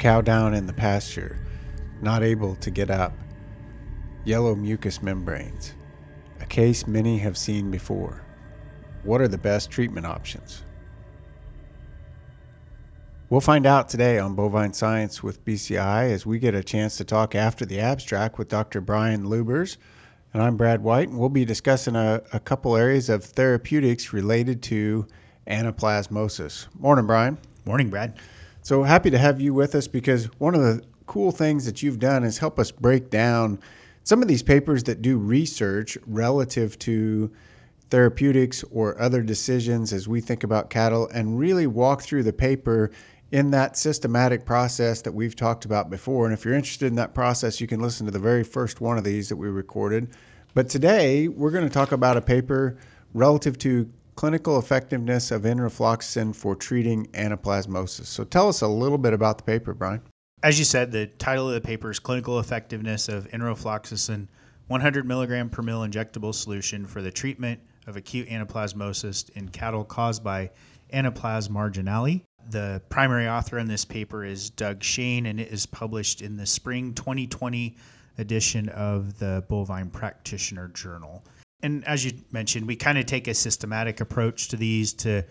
cow down in the pasture, not able to get up. Yellow mucous membranes, a case many have seen before. What are the best treatment options? We'll find out today on Bovine Science with BCI as we get a chance to talk after the abstract with Dr. Brian Lubbers. And I'm Brad White, and we'll be discussing a, a couple areas of therapeutics related to anaplasmosis. Morning, Brian. Morning, Brad. So happy to have you with us because one of the cool things that you've done is help us break down some of these papers that do research relative to therapeutics or other decisions as we think about cattle and really walk through the paper in that systematic process that we've talked about before. And if you're interested in that process, you can listen to the very first one of these that we recorded. But today, we're going to talk about a paper relative to clinical effectiveness of enrofloxacin for treating anaplasmosis. So tell us a little bit about the paper, Brian. As you said, the title of the paper is Clinical Effectiveness of Enrofloxacin 100 milligram per mil injectable solution for the treatment of acute anaplasmosis in cattle caused by Anaplasma marginale. The primary author in this paper is Doug Shane, and it is published in the spring 2020 edition of the Bovine Practitioner Journal. And as you mentioned, we kind of take a systematic approach to these to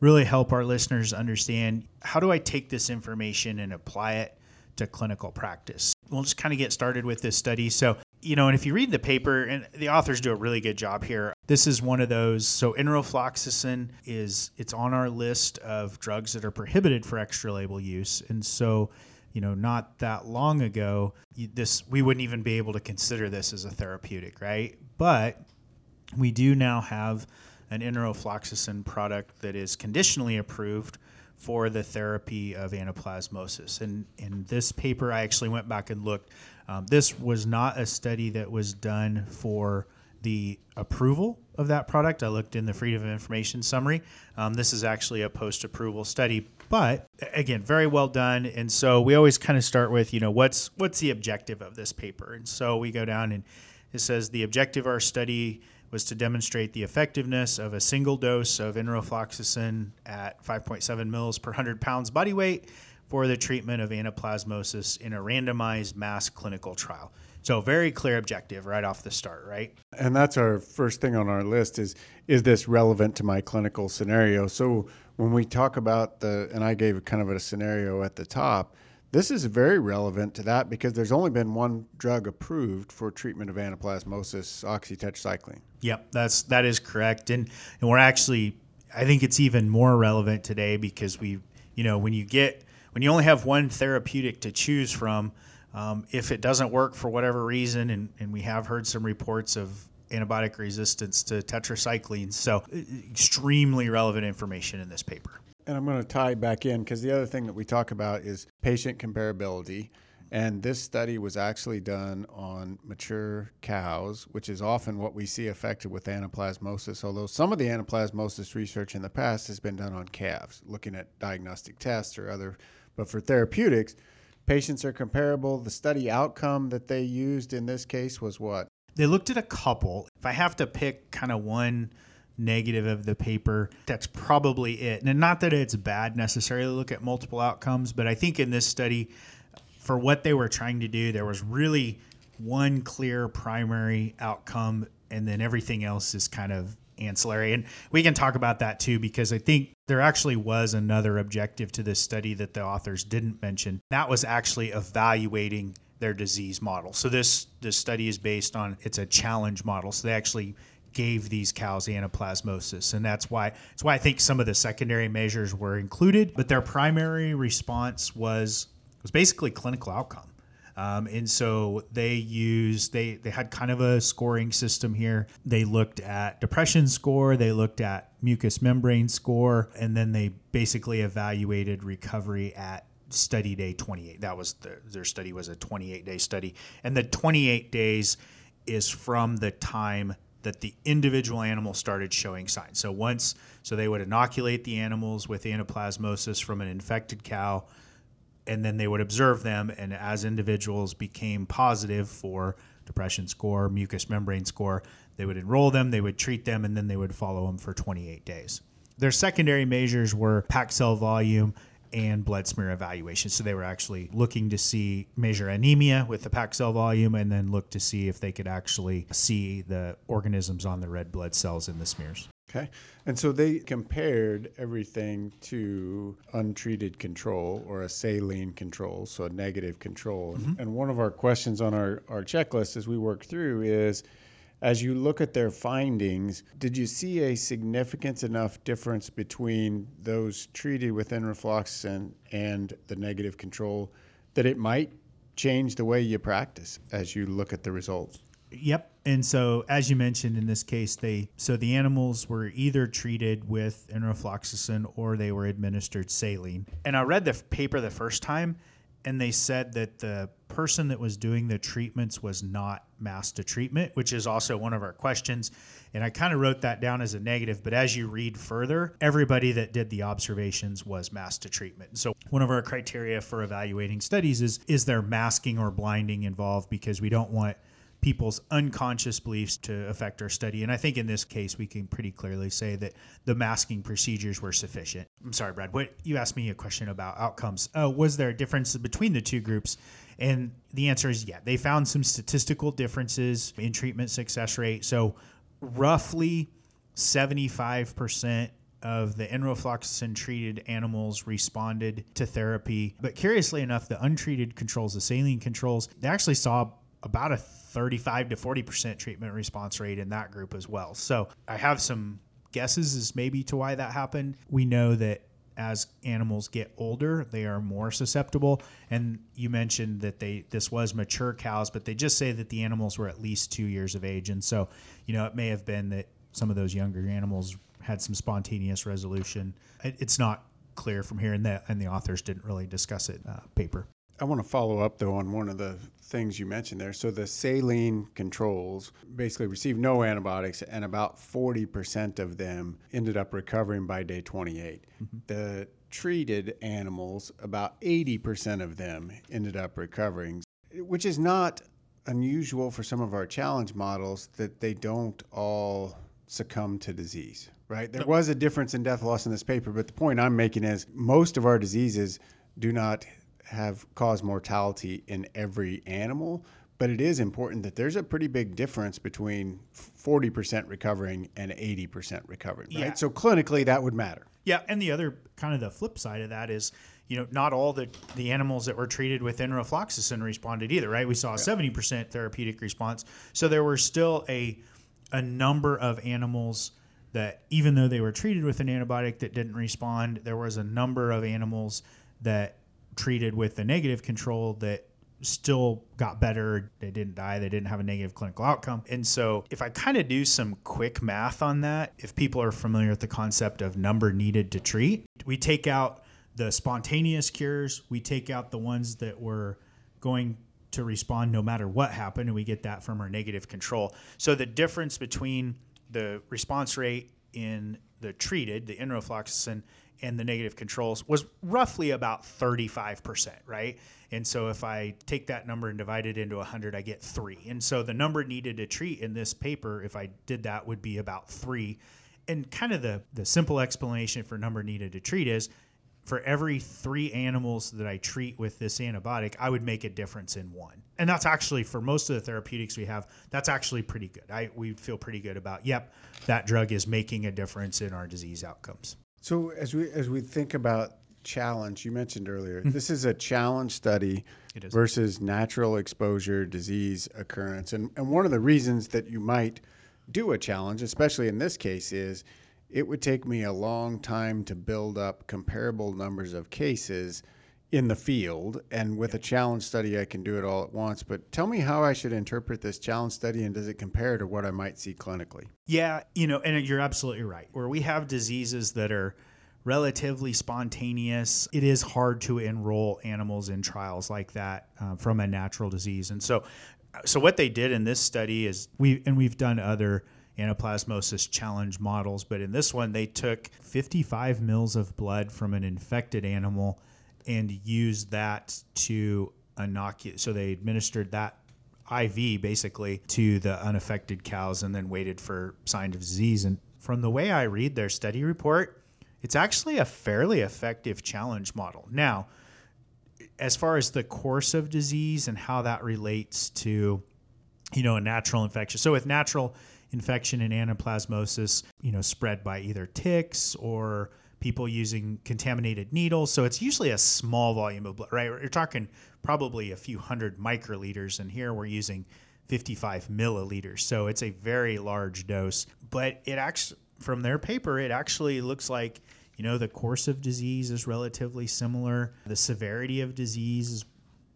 really help our listeners understand how do I take this information and apply it to clinical practice. We'll just kind of get started with this study. So, you know, and if you read the paper, and the authors do a really good job here. This is one of those. So, enrofloxacin is it's on our list of drugs that are prohibited for extra label use, and so you know, not that long ago, this we wouldn't even be able to consider this as a therapeutic, right? But we do now have an enrofloxacin product that is conditionally approved for the therapy of anaplasmosis. And in this paper, I actually went back and looked. Um, this was not a study that was done for the approval of that product. I looked in the Freedom of Information summary. Um, this is actually a post approval study, but again, very well done. And so we always kind of start with, you know, what's what's the objective of this paper? And so we go down and it says the objective of our study was to demonstrate the effectiveness of a single dose of enrofloxacin at 5.7 mils per 100 pounds body weight for the treatment of anaplasmosis in a randomized mass clinical trial. So very clear objective right off the start, right? And that's our first thing on our list is is this relevant to my clinical scenario? So when we talk about the and I gave kind of a scenario at the top, this is very relevant to that because there's only been one drug approved for treatment of anaplasmosis, oxytetracycline. Yep, that's that is correct, and and we're actually I think it's even more relevant today because we you know when you get when you only have one therapeutic to choose from, um, if it doesn't work for whatever reason, and, and we have heard some reports of antibiotic resistance to tetracycline, so extremely relevant information in this paper. And I'm going to tie back in because the other thing that we talk about is patient comparability. And this study was actually done on mature cows, which is often what we see affected with anaplasmosis. Although some of the anaplasmosis research in the past has been done on calves, looking at diagnostic tests or other. But for therapeutics, patients are comparable. The study outcome that they used in this case was what? They looked at a couple. If I have to pick kind of one negative of the paper. That's probably it. And not that it's bad necessarily look at multiple outcomes, but I think in this study, for what they were trying to do, there was really one clear primary outcome, and then everything else is kind of ancillary. And we can talk about that too, because I think there actually was another objective to this study that the authors didn't mention. That was actually evaluating their disease model. So this this study is based on it's a challenge model. So they actually gave these cows anaplasmosis and that's why that's why I think some of the secondary measures were included but their primary response was was basically clinical outcome. Um, and so they used they they had kind of a scoring system here. They looked at depression score they looked at mucous membrane score and then they basically evaluated recovery at study day 28 that was the, their study was a 28 day study. And the 28 days is from the time that the individual animal started showing signs. So once, so they would inoculate the animals with anaplasmosis from an infected cow, and then they would observe them. And as individuals became positive for depression score, mucous membrane score, they would enroll them, they would treat them, and then they would follow them for 28 days. Their secondary measures were packed cell volume and blood smear evaluation. So they were actually looking to see measure anemia with the packed cell volume and then look to see if they could actually see the organisms on the red blood cells in the smears. Okay. And so they compared everything to untreated control or a saline control, so a negative control. Mm-hmm. And one of our questions on our, our checklist as we work through is as you look at their findings, did you see a significant enough difference between those treated with enrofloxacin and the negative control that it might change the way you practice as you look at the results? Yep. And so, as you mentioned in this case, they so the animals were either treated with enrofloxacin or they were administered saline. And I read the paper the first time, and they said that the person that was doing the treatments was not masked to treatment, which is also one of our questions. And I kind of wrote that down as a negative, but as you read further, everybody that did the observations was masked to treatment. So one of our criteria for evaluating studies is is there masking or blinding involved because we don't want people's unconscious beliefs to affect our study. And I think in this case, we can pretty clearly say that the masking procedures were sufficient. I'm sorry, Brad. What you asked me a question about outcomes. Uh, was there a difference between the two groups? And the answer is yeah. They found some statistical differences in treatment success rate. So roughly 75% of the enrofloxacin treated animals responded to therapy. But curiously enough, the untreated controls, the saline controls, they actually saw about a 35 to 40% treatment response rate in that group as well. So I have some guesses as maybe to why that happened. We know that as animals get older, they are more susceptible. And you mentioned that they this was mature cows, but they just say that the animals were at least two years of age. And so, you know, it may have been that some of those younger animals had some spontaneous resolution. it's not clear from here, and the and the authors didn't really discuss it uh, paper. I want to follow up though on one of the things you mentioned there. So the saline controls basically received no antibiotics, and about 40% of them ended up recovering by day 28. Mm-hmm. The treated animals, about 80% of them ended up recovering, which is not unusual for some of our challenge models that they don't all succumb to disease, right? There was a difference in death loss in this paper, but the point I'm making is most of our diseases do not have caused mortality in every animal, but it is important that there's a pretty big difference between 40% recovering and 80% recovering, right? Yeah. So clinically that would matter. Yeah, and the other kind of the flip side of that is, you know, not all the the animals that were treated with enrofloxacin responded either, right? We saw a yeah. 70% therapeutic response. So there were still a a number of animals that even though they were treated with an antibiotic that didn't respond, there was a number of animals that treated with the negative control that still got better. They didn't die. They didn't have a negative clinical outcome. And so, if I kind of do some quick math on that, if people are familiar with the concept of number needed to treat, we take out the spontaneous cures, we take out the ones that were going to respond no matter what happened, and we get that from our negative control. So, the difference between the response rate in the treated, the enrofloxacin, and the negative controls was roughly about 35%, right? And so if I take that number and divide it into 100, I get three. And so the number needed to treat in this paper, if I did that, would be about three. And kind of the, the simple explanation for number needed to treat is for every three animals that I treat with this antibiotic, I would make a difference in one. And that's actually for most of the therapeutics we have, that's actually pretty good. I we feel pretty good about, yep, that drug is making a difference in our disease outcomes. So as we as we think about challenge, you mentioned earlier, mm-hmm. this is a challenge study versus natural exposure disease occurrence. And and one of the reasons that you might do a challenge, especially in this case, is it would take me a long time to build up comparable numbers of cases in the field. And with a challenge study, I can do it all at once. But tell me how I should interpret this challenge study and does it compare to what I might see clinically? Yeah, you know, and you're absolutely right. Where we have diseases that are relatively spontaneous, it is hard to enroll animals in trials like that uh, from a natural disease. And so, so what they did in this study is we, and we've done other anaplasmosis challenge models, but in this one, they took 55 mils of blood from an infected animal and used that to inoculate. So they administered that IV basically to the unaffected cows and then waited for signs of disease. And from the way I read their study report, it's actually a fairly effective challenge model. Now, as far as the course of disease and how that relates to, you know, a natural infection. So with natural infection and anaplasmosis, you know, spread by either ticks or people using contaminated needles. So it's usually a small volume of blood, right? You're talking probably a few hundred microliters, and here we're using 55 milliliters. So it's a very large dose. But it actually, from their paper, it actually looks like, you know, the course of disease is relatively similar, the severity of disease is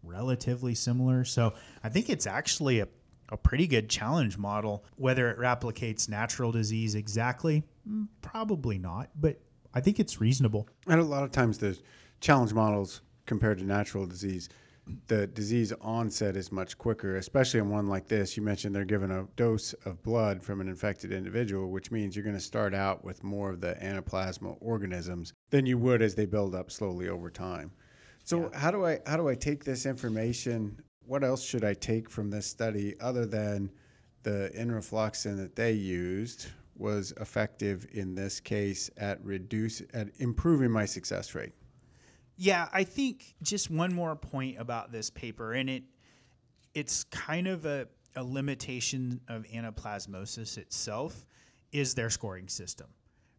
relatively similar. So I think it's actually a a pretty good challenge model. Whether it replicates natural disease exactly, mm, probably not, but I think it's reasonable. And a lot of times the challenge models compared to natural disease, the disease onset is much quicker, especially in one like this. You mentioned they're given a dose of blood from an infected individual, which means you're going to start out with more of the anaplasma organisms than you would as they build up slowly over time. So yeah. how do I how do I take this information? What else should I take from this study other than the enrofloxacin that they used, was effective in this case at reduce at improving my success rate. Yeah, I think just one more point about this paper, and it it's kind of a, a limitation of anaplasmosis itself is their scoring system,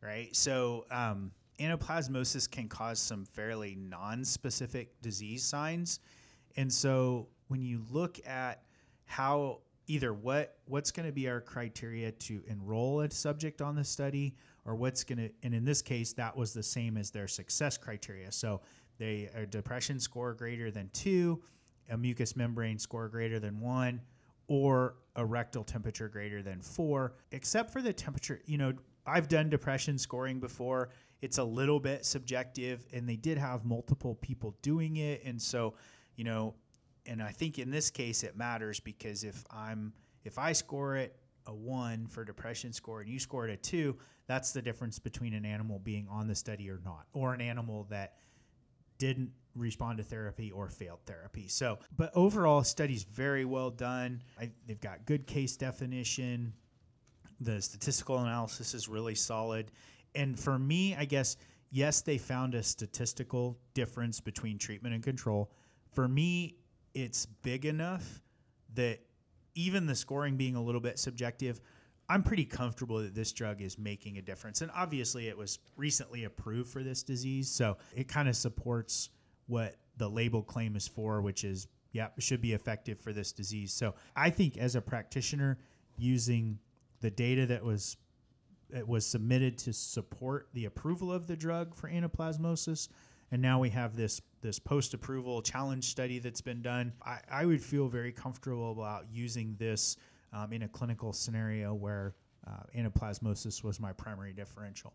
right? So um, anaplasmosis can cause some fairly non-specific disease signs, and so when you look at how either what what's going to be our criteria to enroll a subject on the study or what's going to and in this case that was the same as their success criteria. So they a depression score greater than 2 a mucous membrane score greater than 1 or a rectal temperature greater than 4 except for the temperature you know I've done depression scoring before. It's a little bit subjective and they did have multiple people doing it. And so you know and I think in this case it matters because if I'm if I score it a one for depression score and you score it a two, that's the difference between an animal being on the study or not, or an animal that didn't respond to therapy or failed therapy. So, but overall, study's very well done. I, they've got good case definition. The statistical analysis is really solid. And for me, I guess, yes, they found a statistical difference between treatment and control. For me, it's big enough that even the scoring being a little bit subjective, I'm pretty comfortable that this drug is making a difference. And obviously, it was recently approved for this disease. So it kind of supports what the label claim is for, which is, yeah, should be effective for this disease. So I think as a practitioner, using the data that was it was submitted to support the approval of the drug for anaplasmosis and now we have this this post approval challenge study that's been done. I, I, would feel very comfortable about using this um, in a clinical scenario where uh, anaplasmosis was my primary differential.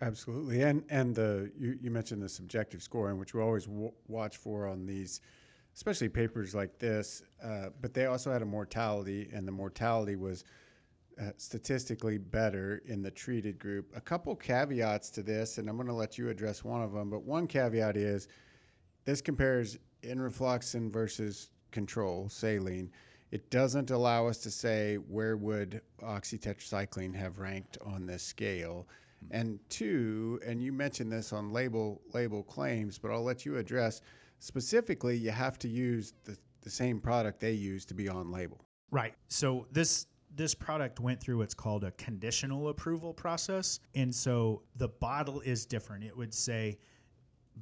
Absolutely, and and the you, you mentioned the subjective scoring, which we always w- watch for on these, especially papers like this. Uh, but they also had a mortality, and the mortality was uh, statistically better in the treated group. A couple caveats to this, and I'm going to let you address one of them. But one caveat is this compares enrofloxacin versus control, saline. It doesn't allow us to say where would oxytetracycline have ranked on this scale. Mm-hmm. And two, and you mentioned this on label label claims, but I'll let you address specifically. You have to use the, the same product they use to be on label. Right. So this this product went through what's called a conditional approval process. And so the bottle is different. It would say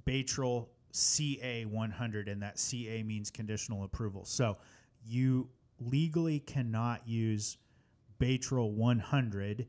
Baytril CA 100, and that CA means conditional approval. So you legally cannot use Baytril 100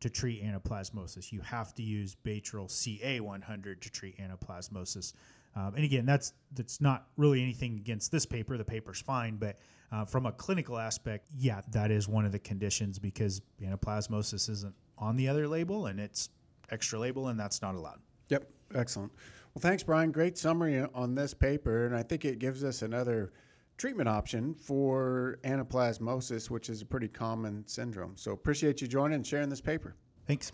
to treat anaplasmosis. You have to use Baytril CA 100 to treat anaplasmosis. Um, and again, that's that's not really anything against this paper. The paper's fine, but uh, from a clinical aspect, yeah, that is one of the conditions because anaplasmosis isn't on the other label and it's extra label, and that's not allowed. Yep, excellent. Well, thanks, Brian. Great summary on this paper, and I think it gives us another treatment option for anaplasmosis, which is a pretty common syndrome. So appreciate you joining and sharing this paper. Thanks.